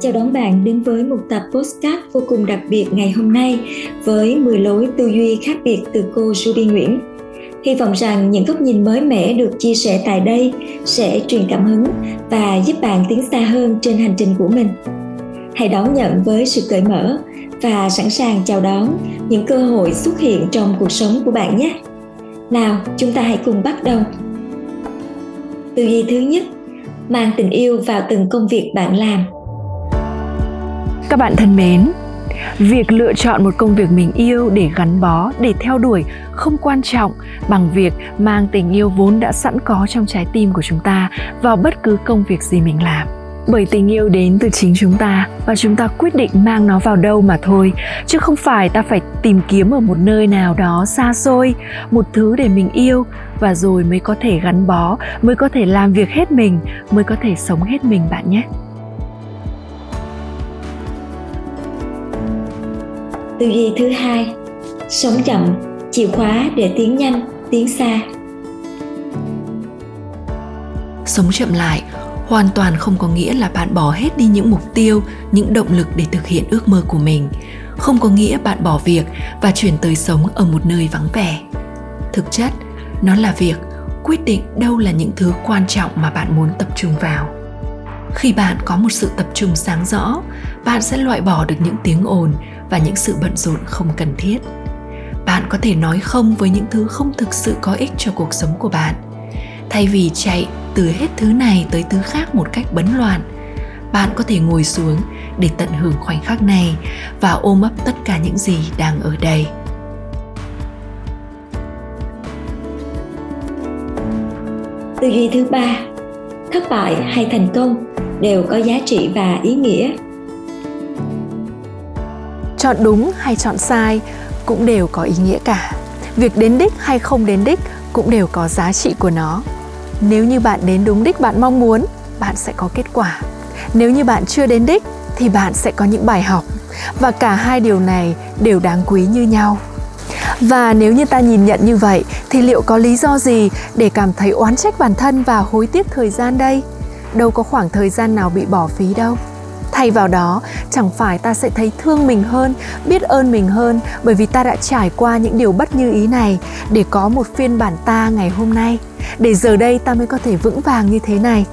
Chào đón bạn đến với một tập postcard vô cùng đặc biệt ngày hôm nay với 10 lối tư duy khác biệt từ cô Ruby Nguyễn. Hy vọng rằng những góc nhìn mới mẻ được chia sẻ tại đây sẽ truyền cảm hứng và giúp bạn tiến xa hơn trên hành trình của mình. Hãy đón nhận với sự cởi mở và sẵn sàng chào đón những cơ hội xuất hiện trong cuộc sống của bạn nhé. Nào, chúng ta hãy cùng bắt đầu. Tư duy thứ nhất, mang tình yêu vào từng công việc bạn làm – các bạn thân mến, việc lựa chọn một công việc mình yêu để gắn bó, để theo đuổi không quan trọng bằng việc mang tình yêu vốn đã sẵn có trong trái tim của chúng ta vào bất cứ công việc gì mình làm. Bởi tình yêu đến từ chính chúng ta và chúng ta quyết định mang nó vào đâu mà thôi chứ không phải ta phải tìm kiếm ở một nơi nào đó xa xôi một thứ để mình yêu và rồi mới có thể gắn bó mới có thể làm việc hết mình mới có thể sống hết mình bạn nhé. Tư duy thứ hai. Sống chậm, chìa khóa để tiến nhanh, tiến xa. Sống chậm lại hoàn toàn không có nghĩa là bạn bỏ hết đi những mục tiêu, những động lực để thực hiện ước mơ của mình. Không có nghĩa bạn bỏ việc và chuyển tới sống ở một nơi vắng vẻ. Thực chất, nó là việc quyết định đâu là những thứ quan trọng mà bạn muốn tập trung vào. Khi bạn có một sự tập trung sáng rõ bạn sẽ loại bỏ được những tiếng ồn và những sự bận rộn không cần thiết. Bạn có thể nói không với những thứ không thực sự có ích cho cuộc sống của bạn. Thay vì chạy từ hết thứ này tới thứ khác một cách bấn loạn, bạn có thể ngồi xuống để tận hưởng khoảnh khắc này và ôm ấp tất cả những gì đang ở đây. Tư duy thứ ba, thất bại hay thành công đều có giá trị và ý nghĩa chọn đúng hay chọn sai cũng đều có ý nghĩa cả. Việc đến đích hay không đến đích cũng đều có giá trị của nó. Nếu như bạn đến đúng đích bạn mong muốn, bạn sẽ có kết quả. Nếu như bạn chưa đến đích thì bạn sẽ có những bài học. Và cả hai điều này đều đáng quý như nhau. Và nếu như ta nhìn nhận như vậy thì liệu có lý do gì để cảm thấy oán trách bản thân và hối tiếc thời gian đây? Đâu có khoảng thời gian nào bị bỏ phí đâu thay vào đó chẳng phải ta sẽ thấy thương mình hơn biết ơn mình hơn bởi vì ta đã trải qua những điều bất như ý này để có một phiên bản ta ngày hôm nay. Để giờ đây ta mới có thể vững vàng như thế này.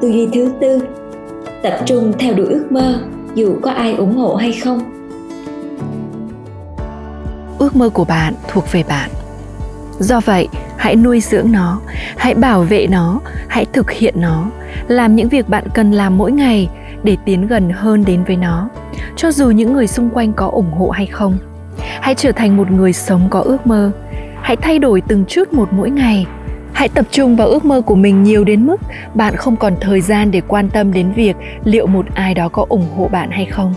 Tư duy thứ tư. Tập trung theo đuổi ước mơ dù có ai ủng hộ hay không. Ước mơ của bạn thuộc về bạn. Do vậy hãy nuôi dưỡng nó. Hãy bảo vệ nó. Hãy thực hiện nó. Làm những việc bạn cần làm mỗi ngày để tiến gần hơn đến với nó. Cho dù những người xung quanh có ủng hộ hay không, hãy trở thành một người sống có ước mơ. Hãy thay đổi từng chút một mỗi ngày. Hãy tập trung vào ước mơ của mình nhiều đến mức bạn không còn thời gian để quan tâm đến việc liệu một ai đó có ủng hộ bạn hay không.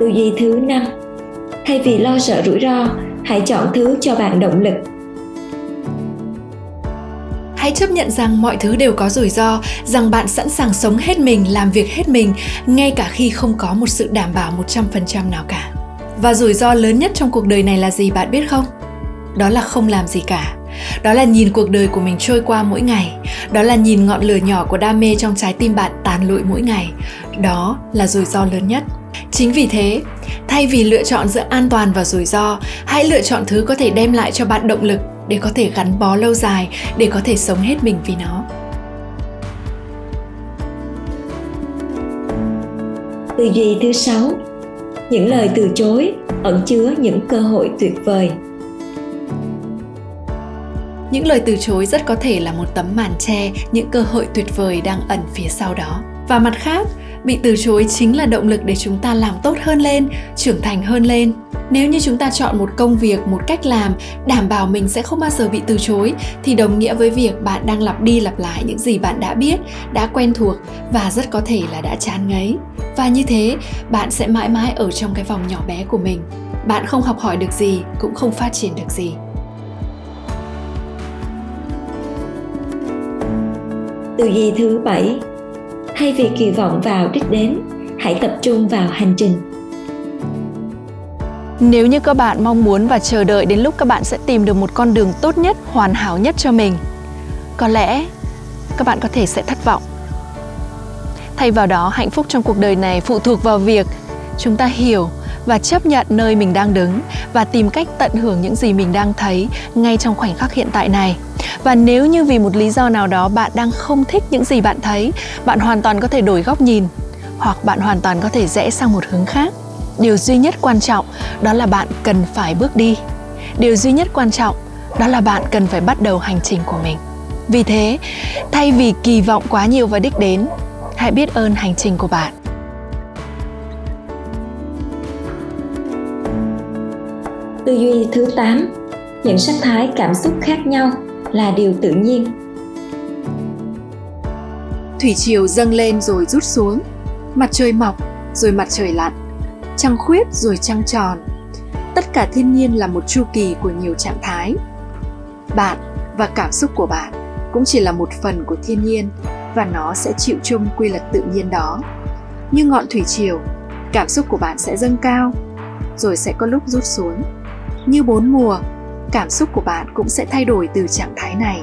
Tư duy thứ năm thay vì lo sợ rủi ro, hãy chọn thứ cho bạn động lực. Hãy chấp nhận rằng mọi thứ đều có rủi ro, rằng bạn sẵn sàng sống hết mình, làm việc hết mình, ngay cả khi không có một sự đảm bảo 100% nào cả. Và rủi ro lớn nhất trong cuộc đời này là gì bạn biết không? Đó là không làm gì cả. Đó là nhìn cuộc đời của mình trôi qua mỗi ngày. Đó là nhìn ngọn lửa nhỏ của đam mê trong trái tim bạn tàn lụi mỗi ngày. Đó là rủi ro lớn nhất chính vì thế thay vì lựa chọn giữa an toàn và rủi ro hãy lựa chọn thứ có thể đem lại cho bạn động lực để có thể gắn bó lâu dài để có thể sống hết mình vì nó. Tư duy thứ sáu? Những lời từ chối ẩn chứa những cơ hội tuyệt vời. Những lời từ chối rất có thể là một tấm màn che những cơ hội tuyệt vời đang ẩn phía sau đó. Và mặt khác bị từ chối chính là động lực để chúng ta làm tốt hơn lên, trưởng thành hơn lên. Nếu như chúng ta chọn một công việc, một cách làm, đảm bảo mình sẽ không bao giờ bị từ chối, thì đồng nghĩa với việc bạn đang lặp đi lặp lại những gì bạn đã biết, đã quen thuộc và rất có thể là đã chán ngấy. Và như thế, bạn sẽ mãi mãi ở trong cái vòng nhỏ bé của mình. Bạn không học hỏi được gì, cũng không phát triển được gì. Tư duy thứ bảy? Thay vì kỳ vọng vào đích đến, hãy tập trung vào hành trình. Nếu như các bạn mong muốn và chờ đợi đến lúc các bạn sẽ tìm được một con đường tốt nhất, hoàn hảo nhất cho mình, có lẽ các bạn có thể sẽ thất vọng. Thay vào đó, hạnh phúc trong cuộc đời này phụ thuộc vào việc chúng ta hiểu và chấp nhận nơi mình đang đứng và tìm cách tận hưởng những gì mình đang thấy ngay trong khoảnh khắc hiện tại này. Và nếu như vì một lý do nào đó bạn đang không thích những gì bạn thấy, bạn hoàn toàn có thể đổi góc nhìn hoặc bạn hoàn toàn có thể rẽ sang một hướng khác. Điều duy nhất quan trọng đó là bạn cần phải bước đi. Điều duy nhất quan trọng đó là bạn cần phải bắt đầu hành trình của mình. Vì thế, thay vì kỳ vọng quá nhiều vào đích đến, hãy biết ơn hành trình của bạn. Tư duy thứ 8 những sắc thái cảm xúc khác nhau là điều tự nhiên. Thủy triều dâng lên rồi rút xuống, mặt trời mọc rồi mặt trời lặn, trăng khuyết rồi trăng tròn. Tất cả thiên nhiên là một chu kỳ của nhiều trạng thái. Bạn và cảm xúc của bạn cũng chỉ là một phần của thiên nhiên và nó sẽ chịu chung quy luật tự nhiên đó. Như ngọn thủy triều, cảm xúc của bạn sẽ dâng cao rồi sẽ có lúc rút xuống như bốn mùa, cảm xúc của bạn cũng sẽ thay đổi từ trạng thái này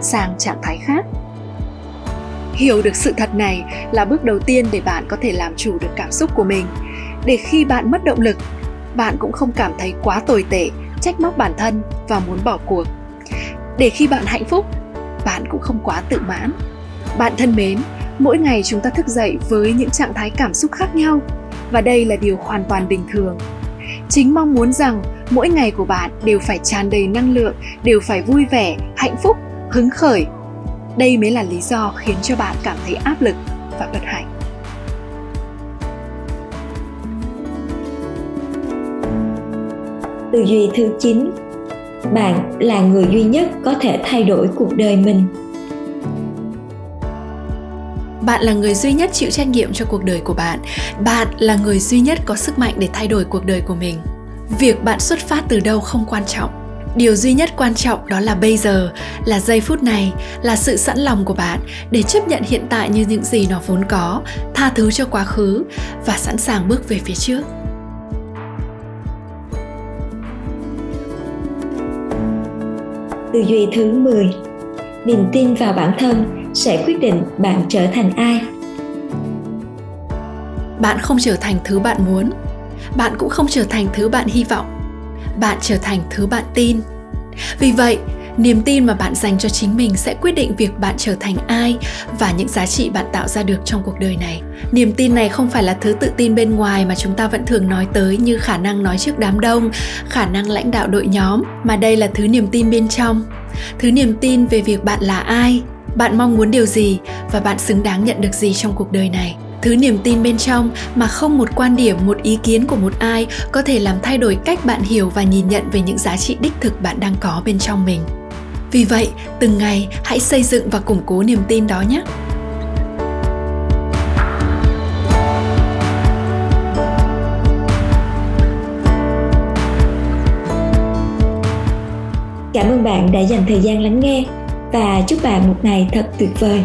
sang trạng thái khác. Hiểu được sự thật này là bước đầu tiên để bạn có thể làm chủ được cảm xúc của mình. Để khi bạn mất động lực, bạn cũng không cảm thấy quá tồi tệ, trách móc bản thân và muốn bỏ cuộc. Để khi bạn hạnh phúc, bạn cũng không quá tự mãn. Bạn thân mến, mỗi ngày chúng ta thức dậy với những trạng thái cảm xúc khác nhau và đây là điều hoàn toàn bình thường. Chính mong muốn rằng mỗi ngày của bạn đều phải tràn đầy năng lượng đều phải vui vẻ hạnh phúc hứng khởi. Đây mới là lý do khiến cho bạn cảm thấy áp lực và bất hạnh. Tư duy thứ 9 bạn là người duy nhất có thể thay đổi cuộc đời mình. Bạn là người duy nhất chịu trách nhiệm cho cuộc đời của bạn. Bạn là người duy nhất có sức mạnh để thay đổi cuộc đời của mình việc bạn xuất phát từ đâu không quan trọng. Điều duy nhất quan trọng đó là bây giờ là giây phút này là sự sẵn lòng của bạn để chấp nhận hiện tại như những gì nó vốn có tha thứ cho quá khứ và sẵn sàng bước về phía trước. Tư duy thứ 10 niềm tin vào bản thân sẽ quyết định bạn trở thành ai. Bạn không trở thành thứ bạn muốn bạn cũng không trở thành thứ bạn hy vọng. Bạn trở thành thứ bạn tin. Vì vậy, niềm tin mà bạn dành cho chính mình sẽ quyết định việc bạn trở thành ai và những giá trị bạn tạo ra được trong cuộc đời này. Niềm tin này không phải là thứ tự tin bên ngoài mà chúng ta vẫn thường nói tới như khả năng nói trước đám đông, khả năng lãnh đạo đội nhóm, mà đây là thứ niềm tin bên trong. Thứ niềm tin về việc bạn là ai, bạn mong muốn điều gì và bạn xứng đáng nhận được gì trong cuộc đời này thứ niềm tin bên trong mà không một quan điểm, một ý kiến của một ai có thể làm thay đổi cách bạn hiểu và nhìn nhận về những giá trị đích thực bạn đang có bên trong mình. Vì vậy, từng ngày hãy xây dựng và củng cố niềm tin đó nhé! Cảm ơn bạn đã dành thời gian lắng nghe và chúc bạn một ngày thật tuyệt vời.